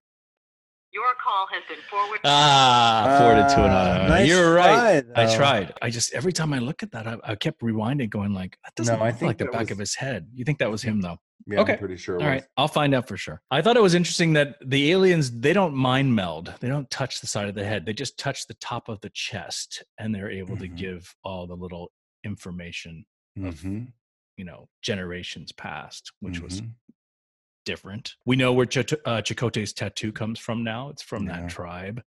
Your call has been forwarded. Ah, forwarded to Ah, another. nice You're right. try, I tried. I just every time I look at that, I, I kept rewinding, going like, that doesn't No, I look think like the back was- of his head. You think that was him though? Yeah, Okay. I'm pretty sure. It All was. right, I'll find out for sure. I thought it was interesting that the aliens they don't mind meld. They don't touch the side of the head. They just touch the top of the chest, and they're able to Mhm. give all the little information of Mhm, you know generations past, which was mhm. Different. We know where Chit- uh, Chakotay's tattoo comes from now. It's from Yeah. that tribe.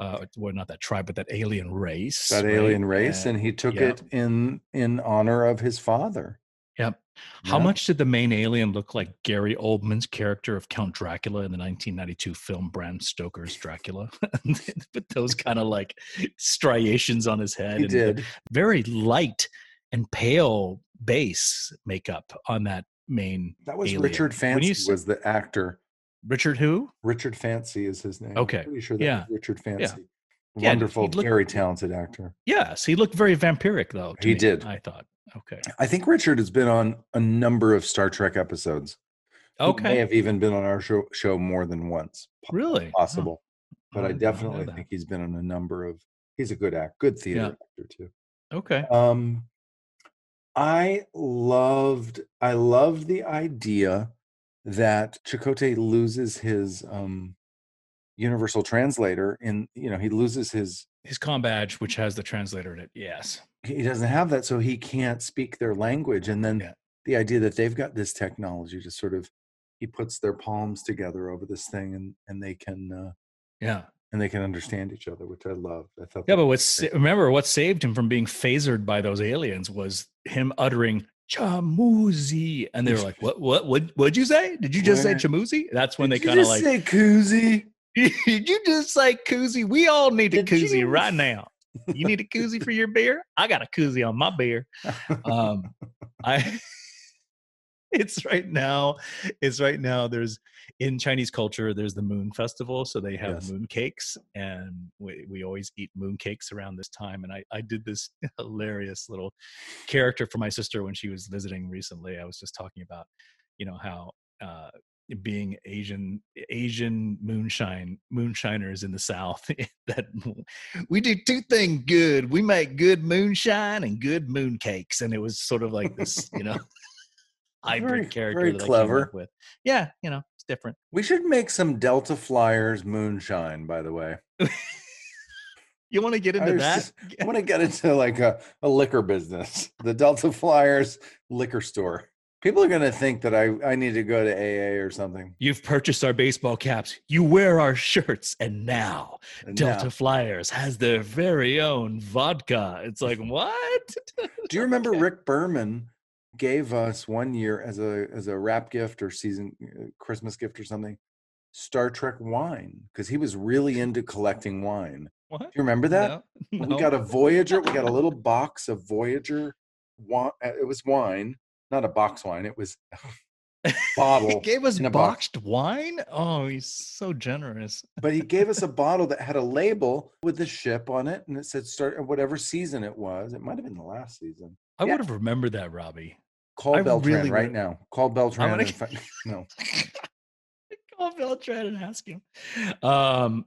Uh, well, not that tribe, but that alien race. that right? alien race, and he took yeah. it in in honor of his father. Yep. How Yeah. much did the main alien look like Gary Oldman's character of Count Dracula in the 1992 film Bram Stoker's Dracula? With those kind of like striations on his head. He and did. Very light and pale base makeup on that main. That was alien. Richard Fancy was the actor. Richard who? Richard Fancy is his name. Okay, I'm pretty sure that yeah, was Richard Fancy. Yeah, Wonderful, he looked- very talented actor. Yes, he looked very vampiric though. He me, did. I thought. Okay. I think Richard has been on a number of Star Trek episodes. He may have even been on our show, show more than once. Really? Oh, Possible. but I I did not know definitely think he's been on a number of. He's a good act, good theater Yeah. actor too. Okay. Um, I loved, I loved the idea that Chakotay loses his um universal translator in you know he loses his His com badge, which has the translator in it. Yes. he doesn't have that so he can't speak their language and then Yeah. the idea that they've got this technology to sort of he puts their palms together over this thing and and they can uh Yeah. And they can understand each other which i love i thought Yeah, but what's remember what saved him from being phasered by those aliens was him uttering Chamuzi, and they were like, "What? What? What? What'd you say? Did you just say Chamuzi?" That's when Did they kind of like, say koozie "Did you just say koozie? We all need a Did koozie you?" right now. You need a koozie for your beer? I got a koozie on my beer. Um, I." It's right now. It's right now. There's in Chinese culture. There's the Moon Festival, so they have Yes. moon cakes, and we, we always eat moon cakes around this time. And I I did this hilarious little character for my sister when she was visiting recently. I was just talking about, you know, how uh, being Asian Asian moonshine moonshiners in the South that we do two things good. We make good moonshine and good moon cakes, and it was sort of like this, you know, hybrid Very- character very that I came clever. up with. Yeah, you know, it's different. we should make some delta flyers moonshine by the way You want to get into was that? just- i want to get into like a, a liquor business the delta flyers liquor store people are going to think that i i need to go to aa or something You've purchased our baseball caps. You wear our shirts, and now And Delta now- Flyers has their very own vodka. It's like what? Do you remember Rick Berman gave us one year as a as a wrap gift or season uh, Christmas gift or something Star Trek wine because he was really into collecting wine. What? Do you remember that? No, We got a Voyager. We got a little box of Voyager. Wine. It was wine, not a box wine. It was he bottle, gave us a box. boxed wine. Oh, he's so generous. but he gave us a bottle that had a label with the ship on it, and it said start whatever season it was. It might have been the last season. I Yeah. would have remembered that, Robbie. Call I Beltran really right would- now. Call Beltran. gonna- and no, Call Beltran and ask him. Um,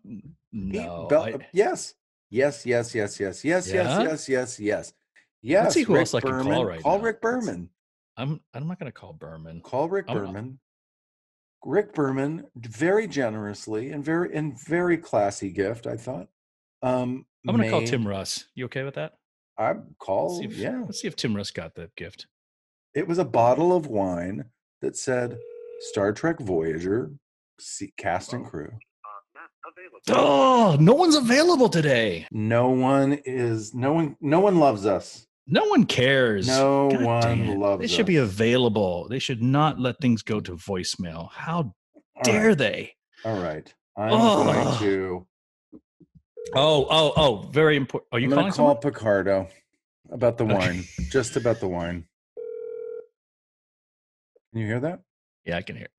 no. Bel- I- yes, yes, yes, yes, yes, yes, Yeah? yes, yes, yes, yes, yes. see who Rick else I can call Berman. right Call now. Rick Let's- Berman. I'm. I'm not going to call Berman. Call Rick I'm- Berman. Rick Berman, very generously and very and very classy gift. I thought. Um, I'm going to call Tim Russ. You okay with that? I Let's call. see if, yeah, Let's see if Tim Russ got that gift. It was a bottle of wine that said Star Trek Voyager, cast and crew. Oh, no one's available today. No one is. No one. No one loves us. No one cares. No God one damn it. loves They should be available. They should not let things go to voicemail. How All dare right. they? All right. I'm going to. Oh, oh, oh! Very important. Are you I'm calling going to call someone? Picardo about the Okay. wine. Just about the wine. Can you hear that? Yeah, I can hear.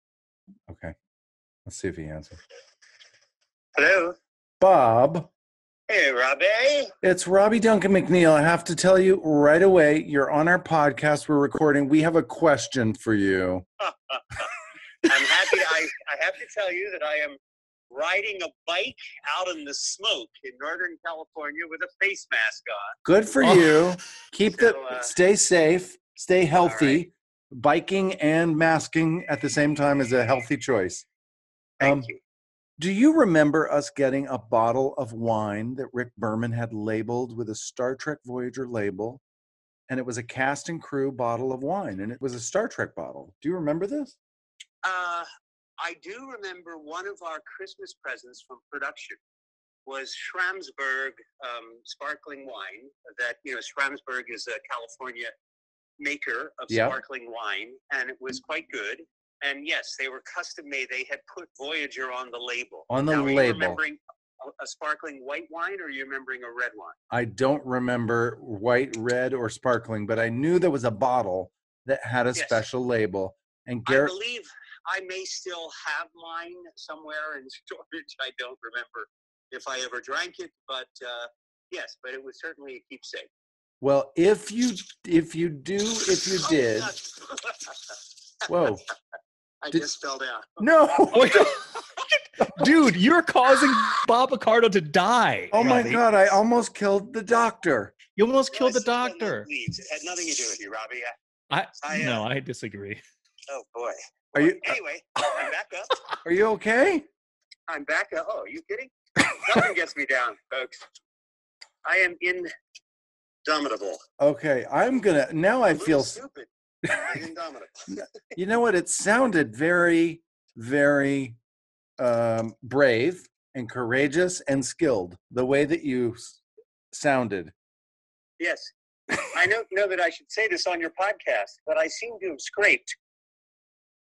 Okay. Let's see if he answers. Hello. Bob, Hey, Robbie. it's Robbie Duncan McNeill. I have to tell you right away, you're on our podcast. We're recording. We have a question for you. I'm happy. I, I have to tell you that I am riding a bike out in the smoke in Northern California with a face mask on. Good for Oh. you. Keep the uh, stay safe, stay healthy. right. Biking and masking at the same time is a healthy choice. Thank Um, you. Do you remember us getting a bottle of wine that Rick Berman had labeled with a Star Trek Voyager label? And it was a cast and crew bottle of wine, and it was a Star Trek bottle. Do you remember this? Uh, I do remember one of our Christmas presents from production was Schramsberg um, sparkling wine. That you know, Schramsberg is a California maker of Yeah. sparkling wine, and it was quite good. And yes, they were custom made. They had put Voyager on the label. On the now, are you label. remembering a, sparkling white wine, or are you remembering a red wine? I don't remember white, red, or sparkling, but I knew there was a bottle that had a Yes. special label. And I believe I may still have mine somewhere in storage. I don't remember if I ever drank it, but uh, yes, but it was certainly a keepsake. Well, if you if you do, if you Oh, did, God. whoa, I Did- just fell down. no, Dude, you're causing Bob Picardo to die. oh my Robbie. God, I almost killed the doctor. You almost killed the uh, doctor. Leaves. It had nothing to do with you, Robbie. I I, uh, no, I disagree. Oh boy. Are you Anyway, I'm back up. are you okay? I'm back up. Oh, are you kidding? Nothing gets me down, folks. I am indomitable. Okay, I'm gonna now. I feel stupid. indomitable. you know what? It sounded very, very um, brave and courageous and skilled. The way that you s- sounded. Yes. I don't know that I should say this on your podcast, but I seem to have scraped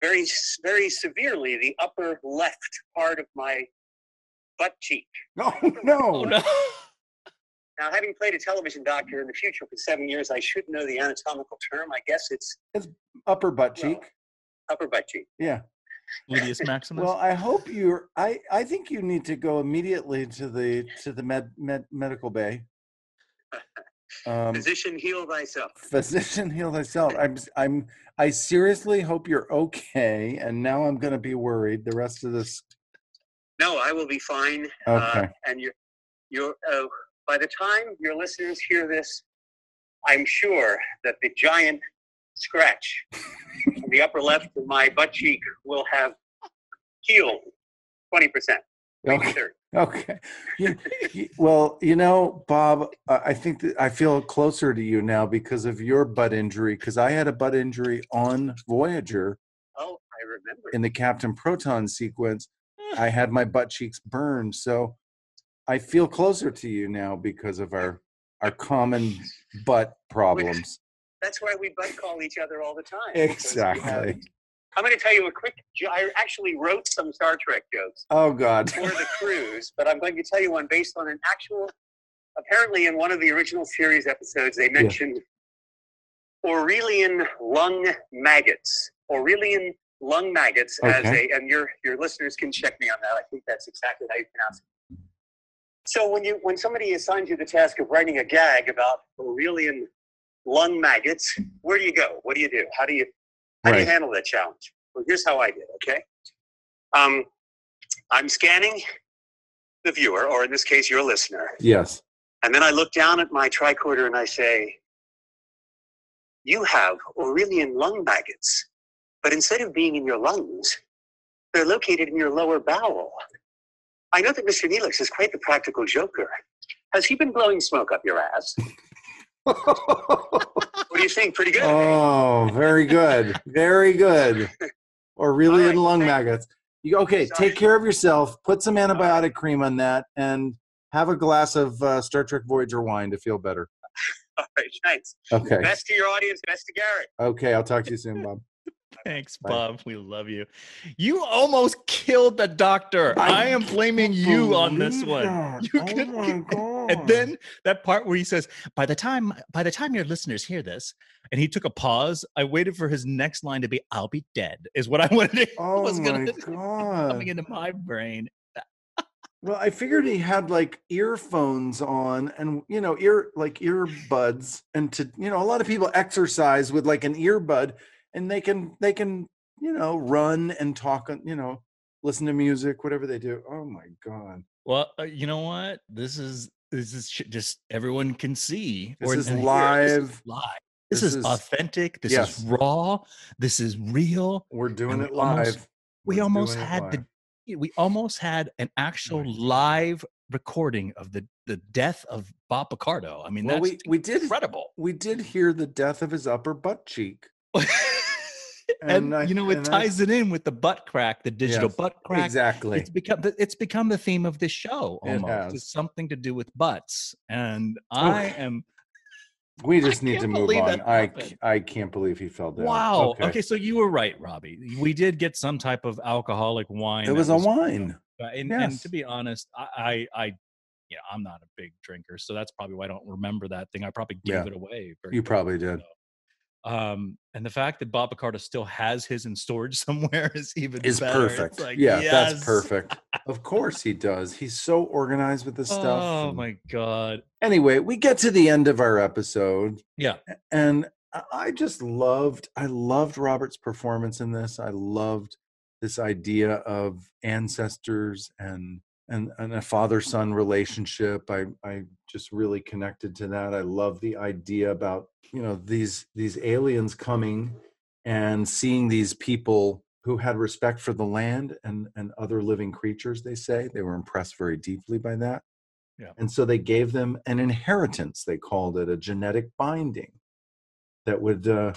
very, very severely the upper left part of my butt cheek. Oh no! Oh no. Now, having played a television doctor in the future for seven years, I should know the anatomical term. I guess it's it's Upper butt Well, cheek. upper butt cheek. Yeah. Gluteus Maximus. Well, I hope you're. I I think you need to go immediately to the to the med, med medical bay. Um, Physician, heal thyself. physician, heal thyself. I'm I'm I seriously hope you're okay. And now I'm going to be worried the rest of this. No, I will be fine. Okay. Uh, and you're, you're, uh, by the time your listeners hear this, I'm sure that the giant scratch on the upper left of my butt cheek will have healed 20%, maybe Okay. Okay. You- you- well, you know, Bob, I think that I feel closer to you now because of your butt injury. Because I had a butt injury on Voyager Oh, I remember. in the Captain Proton sequence. Hmm. I had my butt cheeks burned, so I feel closer to you now because of our our common butt problems. That's why we butt call each other all the time. because we have- Exactly. I'm going to tell you a quick. I actually wrote some Star Trek jokes Oh God. for the cruise, but I'm going to tell you one based on an actual. Apparently, in one of the original series episodes, they mentioned Aurelian lung maggots. Aurelian lung maggots as Okay. a, and your your listeners can check me on that. I think that's exactly how you pronounce it. So when you when somebody assigns you the task of writing a gag about Aurelian lung maggots, where do you go? What do you do? How do you how do you handle that challenge? Well, here's how I did. Okay, um, I'm scanning the viewer, or in this case, your listener, Yes. and then I look down at my tricorder and I say, You have Aurelian lung maggots, but instead of being in your lungs, they're located in your lower bowel. I know that Mr. Neelix is quite the practical joker. Has he been blowing smoke up your ass? What do you think? Pretty good. oh, very good. Very good. Aurelian right, in lung thank- maggots. You, okay, Sorry. take care of yourself. Put some antibiotic cream on that and have a glass of uh, Star Trek Voyager wine to feel better. All right, thanks. Okay. Best to your audience, best to Garrett. Okay, I'll talk to you soon, Bob. Thanks, Bye. Bob. We love you. You almost killed the doctor. I I, am blaming you on this one. You oh could- my god. And then that part where he says, "By the time, by the time your listeners hear this," and he took a pause. I waited for his next line to be, "I'll be dead," is what I wanted. To, Oh was my gonna god. coming into my brain. Well, I figured he had like earphones on and you know, ear like earbuds and to you know, a lot of people exercise with like an earbud and they can they can, you know, run and talk you know, listen to music, whatever they do. Oh my god. Well, uh, you know what? This is this is just everyone can see. This is and hear. This is live. live. This, This is, is- authentic. This Yes. is raw. This is real. We're doing we it live. almost- we almost had the we almost had an actual God. live recording of the the death of Bob Picardo. I mean, Well, that's we we did incredible. we did hear the death of his upper butt cheek. and And I- you know, it and I- ties it in with the butt crack, the digital Yes, butt crack. Exactly. It's become the- it's become the theme of this show It almost. has. It's something to do with butts, and I Okay. am We I just need to move on. I I can't believe he fell down. wow. Okay. so you were right, Robbie. We did get some type of alcoholic wine. It was a wine. Uh, and, and to be honest, I, I, I, you know, I'm not a big drinker, so that's probably why I don't remember that thing. I probably gave Yeah. it away. You probably did. Um, and the fact that Bob Picardo still has his in storage somewhere is even is better. Perfect. like, yeah, yes. that's perfect. Of course he does. He's so organized with this stuff. Oh my god! Anyway, we get to the end of our episode, Yeah, and I just loved. I loved Robert's performance in this. I loved this idea of ancestors and and and a father son relationship. I I just really connected to that. I love the idea about you know these these aliens coming and seeing these people who had respect for the land and and other living creatures they say they were impressed very deeply by that Yeah. and so they gave them an inheritance they called it a genetic binding that would uh,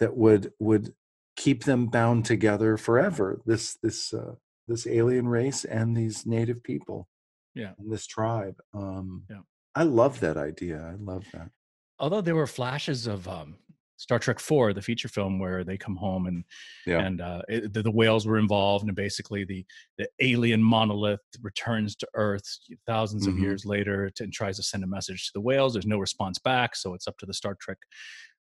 that would would keep them bound together forever this this uh, this alien race and these native people Yeah. and this tribe um Yeah. i love that idea i love that although there were flashes of um, Star Trek Four, the feature film, where they come home and Yeah. and uh, it, the, the whales were involved, and basically the the alien monolith returns to Earth 1000s of Mhm. years later to, and tries to send a message to the whales. There's no response back, so it's up to the Star Trek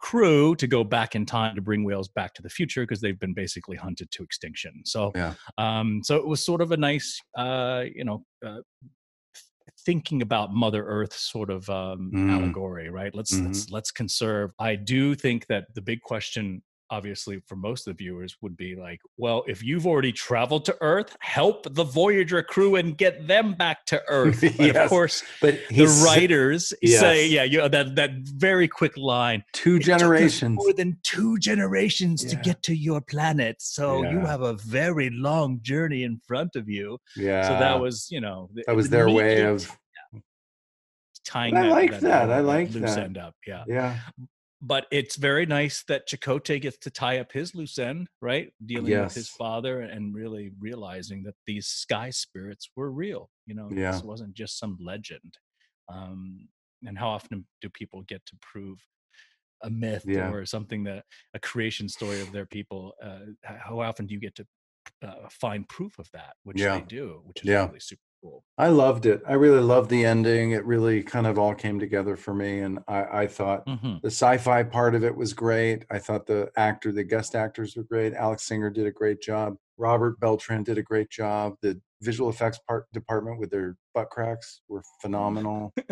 crew to go back in time to bring whales back to the future because they've been basically hunted to extinction. So Yeah. um, so it was sort of a nice, uh, you know, uh, thinking about Mother Earth sort of um, Mm. allegory, right? Let's let's let's conserve. I do think that the big question, obviously, for most of the viewers, would be like, well, if you've already traveled to Earth, help the Voyager crew and get them back to Earth. Yes. Of course, but the writers say, Yes. yeah, you know, that that very quick line. two "It took us generations more than two generations to get to your planet so you have a very long journey in front of you yeah so that was you know th- that was an their way of tying I like that, uh, I like loose that. end up yeah yeah but it's very nice that Chakotay gets to tie up his loose end right dealing with his father and really realizing that these sky spirits were real you know Yeah. this wasn't just some legend um and how often do people get to prove a myth Yeah. or something that a creation story of their people uh, how often do you get to uh, find proof of that which Yeah. they do which is Yeah. really super cool. I loved it. I really loved the ending. It really kind of all came together for me, and I, I thought hmm the sci-fi part of it was great. I thought the actor, the guest actors were great. Alex Singer did a great job. Robert Beltran did a great job. The visual effects part department with their butt cracks were phenomenal.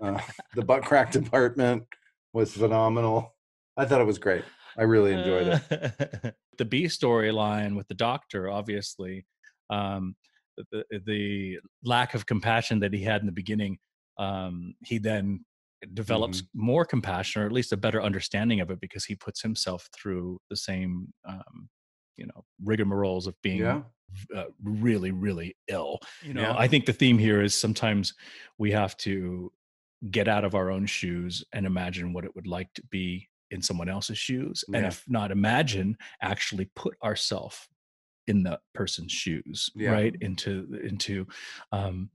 Uh, the butt crack department was phenomenal. I thought it was great. I really enjoyed it. it. the B storyline with the doctor, obviously, um, the, the the lack of compassion that he had in the beginning, um, he then develops Mm-hmm. more compassion, or at least a better understanding of it, because he puts himself through the same, um, you know, rigmaroles of being Yeah. uh, really, really ill. You know, Yeah. I think the theme here is sometimes we have to get out of our own shoes and imagine what it would like to be in someone else's shoes. And if not imagine, actually put ourselves in the person's shoes, Yeah. right? Into into um,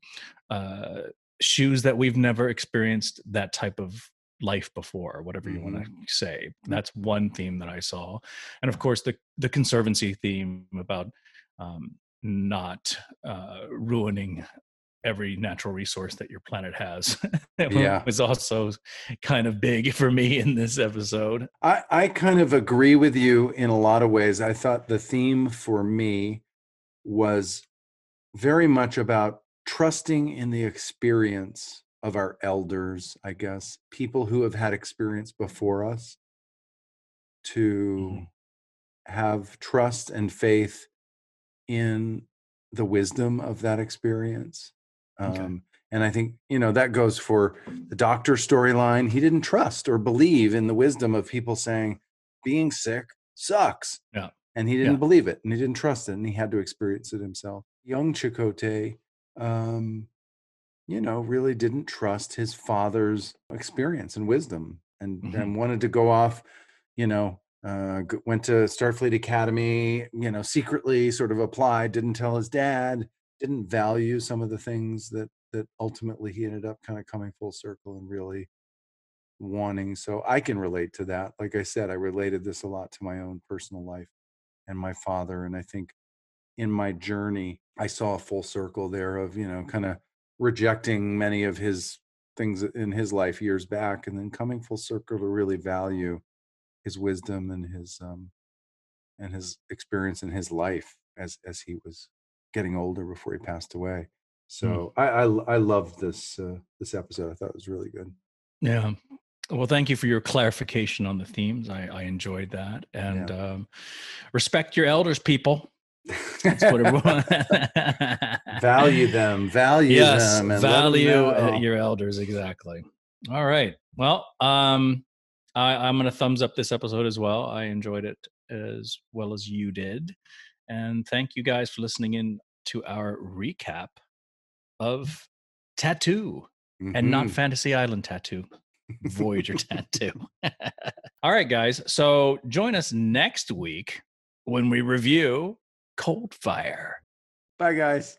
uh, shoes that we've never experienced that type of life before, whatever you want to Mm-hmm. say. That's one theme that I saw, and of course the the conservancy theme about um, not uh, ruining every natural resource that your planet has Yeah. was also kind of big for me in this episode. I, I kind of agree with you in a lot of ways. I thought the theme for me was very much about trusting in the experience of our elders, I guess, people who have had experience before us to Mhm. have trust and faith in the wisdom of that experience. Okay. Um, and I think, you know, that goes for the doctor storyline. He didn't trust or believe in the wisdom of people saying being sick sucks. Yeah. And he didn't Yeah. believe it and he didn't trust it and he had to experience it himself. Young Chakotay, um, you know, really didn't trust his father's experience and wisdom and, Mhm. and wanted to go off, you know, uh, went to Starfleet Academy, you know, secretly sort of applied, didn't tell his dad, didn't value some of the things that that ultimately he ended up kind of coming full circle and really wanting. So I can relate to that. Like I said, I related this a lot to my own personal life and my father. And I think in my journey, I saw a full circle there of, you know, kind of rejecting many of his things in his life years back and then coming full circle to really value his wisdom and his um and his experience in his life as as he was getting older before he passed away. So I I I loved this uh, this episode. I thought it was really good. Yeah. Well, thank you for your clarification on the themes. I, I enjoyed that. And um, respect your elders, people. That's what everyone value them, value yes, them, and value uh, know. your elders exactly. All right. Well, um, I, I'm going to thumbs up this episode as well. I enjoyed it as well as you did, and thank you guys for listening in to our recap of Tattoo and not Mhm. Fantasy Island Tattoo. Voyager Tattoo. All right, guys. So join us next week when we review Cold Fire. Bye, guys.